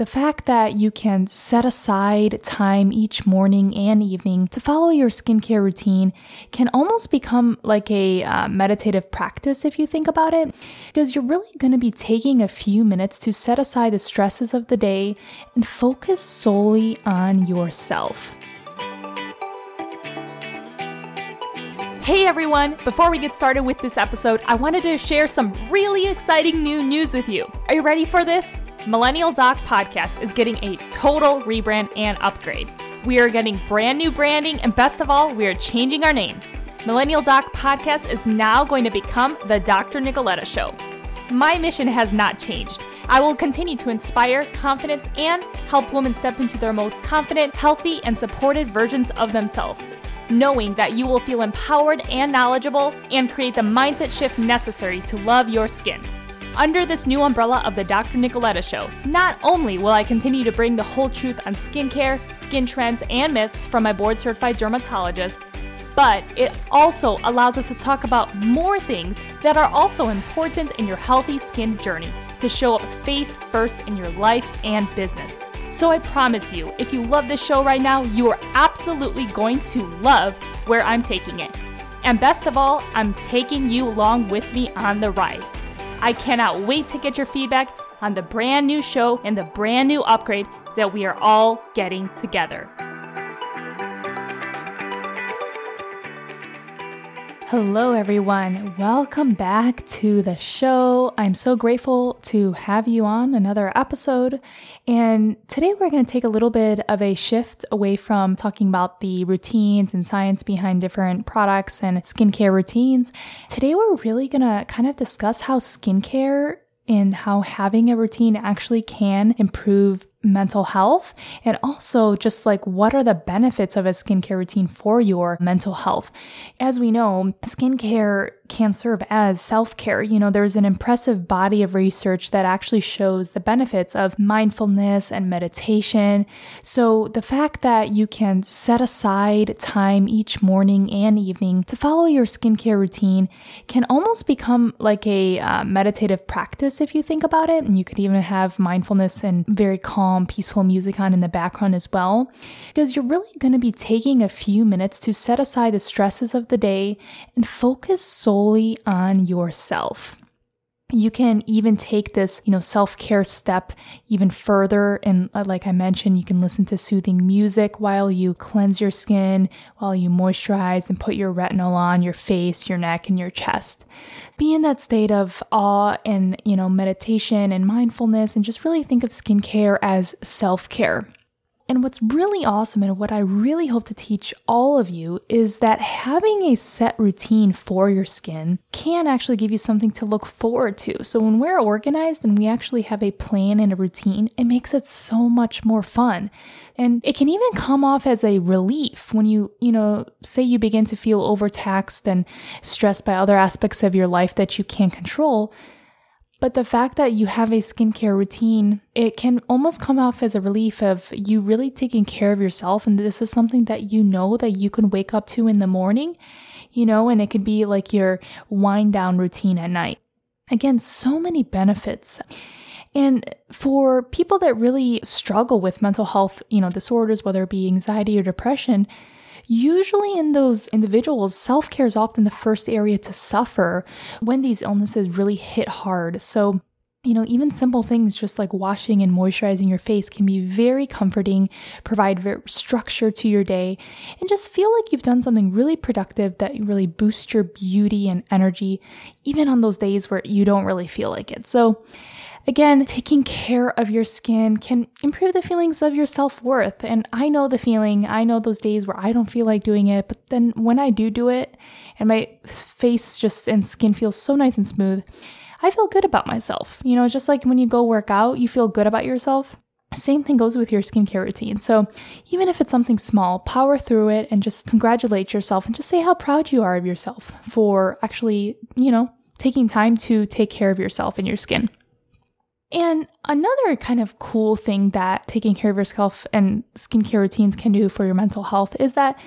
the fact that you can set aside time each morning and evening to follow your skincare routine can almost become like a uh, meditative practice if you think about it, because you're really going to be taking a few minutes to set aside the stresses of the day and focus solely on yourself. Hey everyone! Before we get started with this episode, I wanted to share some really exciting new news with you. Are you ready for this? Millennial Doc Podcast is getting a total rebrand and upgrade. We are getting brand new branding, and best of all, we are changing our name. Millennial Doc Podcast is now going to become The Dr. Nikoleta Show. My mission has not changed. I will continue to inspire confidence and help women step into their most confident, healthy, and supported versions of themselves, knowing that you will feel empowered and knowledgeable and create the mindset shift necessary to love your skin. Under this new umbrella of the Dr. Nikoleta Show, not only will I continue to bring the whole truth on skincare, skin trends, and myths from my board certified dermatologist, but it also allows us to talk about more things that are also important in your healthy skin journey to show up face first in your life and business. So I promise you, if you love this show right now, you are absolutely going to love where I'm taking it. And best of all, I'm taking you along with me on the ride. I cannot wait to get your feedback on the brand new show and the brand new upgrade that we are all getting together. Hello, everyone. Welcome back to the show. I'm so grateful to have you on another episode. And today we're going to take a little bit of a shift away from talking about the routines and science behind different products and skincare routines. Today we're really going to kind of discuss how skincare and how having a routine actually can improve mental health and also just like what are the benefits of a skincare routine for your mental health. As we know, skincare can serve as self care. You know, there's an impressive body of research that actually shows the benefits of mindfulness and meditation. So, the fact that you can set aside time each morning and evening to follow your skincare routine can almost become like a uh, meditative practice if you think about it. And you could even have mindfulness and very calm, peaceful music on in the background as well, because you're really going to be taking a few minutes to set aside the stresses of the day and focus solely on yourself. You can even take this, you know, self-care step even further. And uh, like I mentioned, you can listen to soothing music while you cleanse your skin, while you moisturize and put your retinol on your face, your neck, and your chest. Be in that state of awe and, you know, meditation and mindfulness and just really think of skincare as self-care. And what's really awesome and what I really hope to teach all of you is that having a set routine for your skin can actually give you something to look forward to. So when we're organized and we actually have a plan and a routine, it makes it so much more fun. And it can even come off as a relief when you, you know, say you begin to feel overtaxed and stressed by other aspects of your life that you can't control but the fact that you have a skincare routine, it can almost come off as a relief of you really taking care of yourself. And this is something that you know that you can wake up to in the morning, you know, and it could be like your wind down routine at night. Again, so many benefits. And for people that really struggle with mental health, you know, disorders, whether it be anxiety or depression, Usually, in those individuals, self care is often the first area to suffer when these illnesses really hit hard. So, you know, even simple things just like washing and moisturizing your face can be very comforting, provide very structure to your day, and just feel like you've done something really productive that really boosts your beauty and energy, even on those days where you don't really feel like it. So, Again, taking care of your skin can improve the feelings of your self worth. And I know the feeling, I know those days where I don't feel like doing it, but then when I do do it and my face just and skin feels so nice and smooth, I feel good about myself. You know, just like when you go work out, you feel good about yourself. Same thing goes with your skincare routine. So, even if it's something small, power through it and just congratulate yourself and just say how proud you are of yourself for actually, you know, taking time to take care of yourself and your skin. And another kind of cool thing that taking care of yourself and skincare routines can do for your mental health is that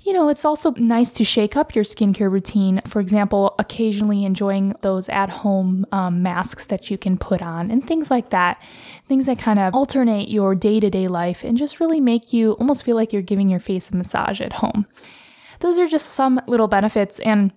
you know, it's also nice to shake up your skincare routine. For example, occasionally enjoying those at home um, masks that you can put on and things like that. Things that kind of alternate your day to day life and just really make you almost feel like you're giving your face a massage at home. Those are just some little benefits. And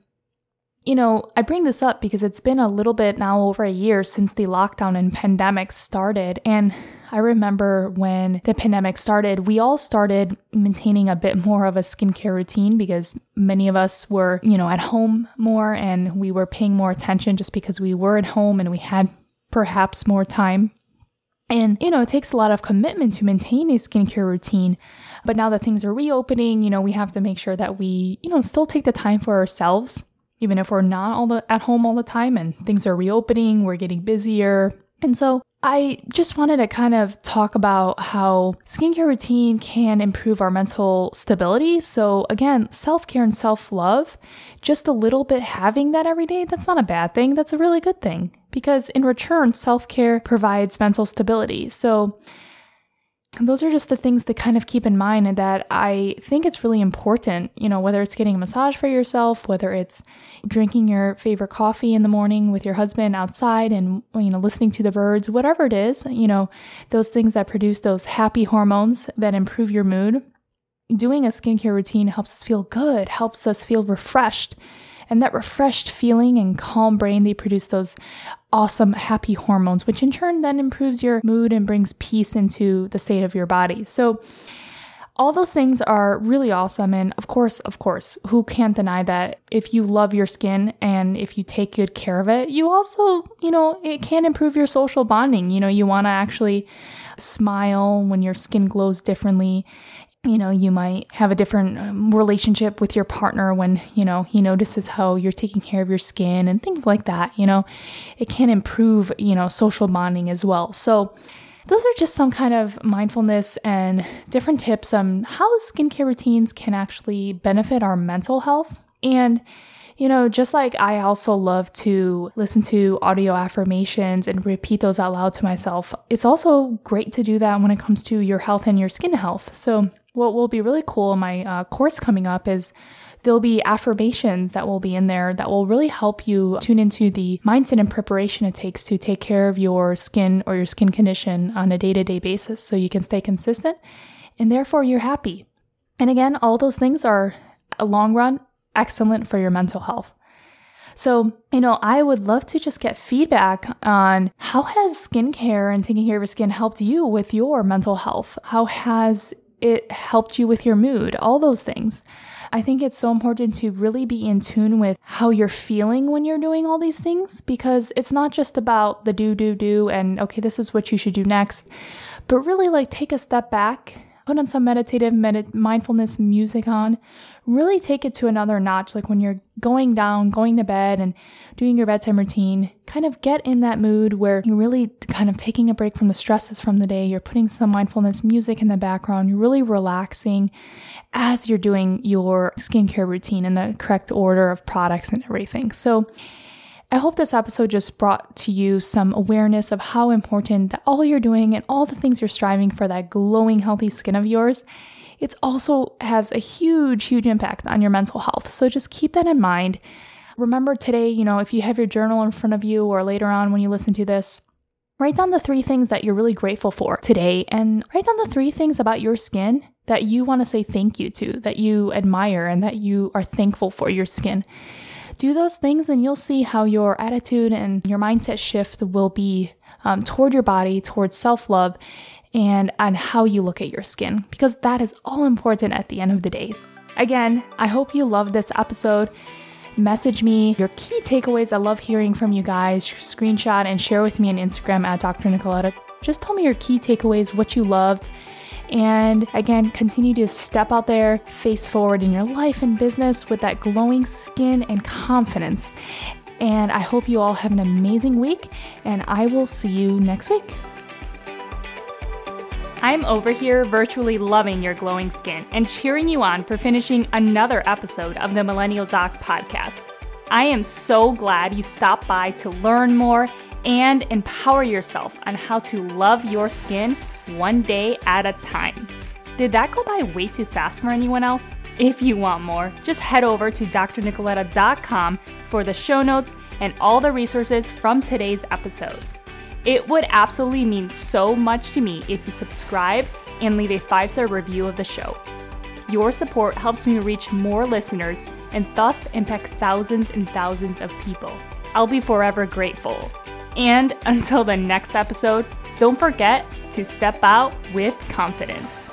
you know, I bring this up because it's been a little bit now over a year since the lockdown and pandemic started. And I remember when the pandemic started, we all started maintaining a bit more of a skincare routine because many of us were, you know, at home more and we were paying more attention just because we were at home and we had perhaps more time. And, you know, it takes a lot of commitment to maintain a skincare routine. But now that things are reopening, you know, we have to make sure that we, you know, still take the time for ourselves even if we're not all the, at home all the time and things are reopening, we're getting busier. And so I just wanted to kind of talk about how skincare routine can improve our mental stability. So again, self-care and self-love, just a little bit having that every day, that's not a bad thing. That's a really good thing because in return, self-care provides mental stability. So those are just the things to kind of keep in mind that I think it's really important, you know, whether it's getting a massage for yourself, whether it's drinking your favorite coffee in the morning with your husband outside and, you know, listening to the birds, whatever it is, you know, those things that produce those happy hormones that improve your mood. Doing a skincare routine helps us feel good, helps us feel refreshed and that refreshed feeling and calm brain, they produce those awesome happy hormones, which in turn then improves your mood and brings peace into the state of your body. So, all those things are really awesome. And of course, of course, who can't deny that if you love your skin and if you take good care of it, you also, you know, it can improve your social bonding. You know, you want to actually smile when your skin glows differently you know, you might have a different um, relationship with your partner when, you know, he notices how you're taking care of your skin and things like that. You know, it can improve, you know, social bonding as well. So, those are just some kind of mindfulness and different tips on how skincare routines can actually benefit our mental health. And, you know, just like I also love to listen to audio affirmations and repeat those out loud to myself, it's also great to do that when it comes to your health and your skin health. So, what will be really cool in my uh, course coming up is there'll be affirmations that will be in there that will really help you tune into the mindset and preparation it takes to take care of your skin or your skin condition on a day to day basis so you can stay consistent and therefore you're happy. And again, all those things are a long run excellent for your mental health. So, you know, I would love to just get feedback on how has skincare and taking care of your skin helped you with your mental health? How has it helped you with your mood, all those things. I think it's so important to really be in tune with how you're feeling when you're doing all these things because it's not just about the do, do, do, and okay, this is what you should do next, but really like take a step back put on some meditative med- mindfulness music on really take it to another notch. Like when you're going down going to bed and doing your bedtime routine kind of get in that mood where you're really kind of taking a break from the stresses from the day. You're putting some mindfulness music in the background. You're really relaxing as you're doing your skincare routine in the correct order of products and everything. So I hope this episode just brought to you some awareness of how important that all you're doing and all the things you're striving for that glowing, healthy skin of yours, it also has a huge, huge impact on your mental health. So just keep that in mind. Remember today, you know, if you have your journal in front of you or later on when you listen to this, write down the three things that you're really grateful for today and write down the three things about your skin that you want to say thank you to, that you admire, and that you are thankful for your skin do those things and you'll see how your attitude and your mindset shift will be um, toward your body, towards self love, and on how you look at your skin, because that is all important at the end of the day. Again, I hope you loved this episode. Message me your key takeaways. I love hearing from you guys. Screenshot and share with me on Instagram at Dr. Nikoleta. Just tell me your key takeaways, what you loved, and again, continue to step out there, face forward in your life and business with that glowing skin and confidence. And I hope you all have an amazing week, and I will see you next week. I'm over here virtually loving your glowing skin and cheering you on for finishing another episode of the Millennial Doc podcast. I am so glad you stopped by to learn more and empower yourself on how to love your skin one day at a time. Did that go by way too fast for anyone else? if you want more, just head over to drnikoleta.com for the show notes and all the resources from today's episode. It would absolutely mean so much to me if you subscribe and leave a five star review of the show. Your support helps me reach more listeners and thus impact thousands and thousands of people. I'll be forever grateful. And until the next episode, don't forget to step out with confidence.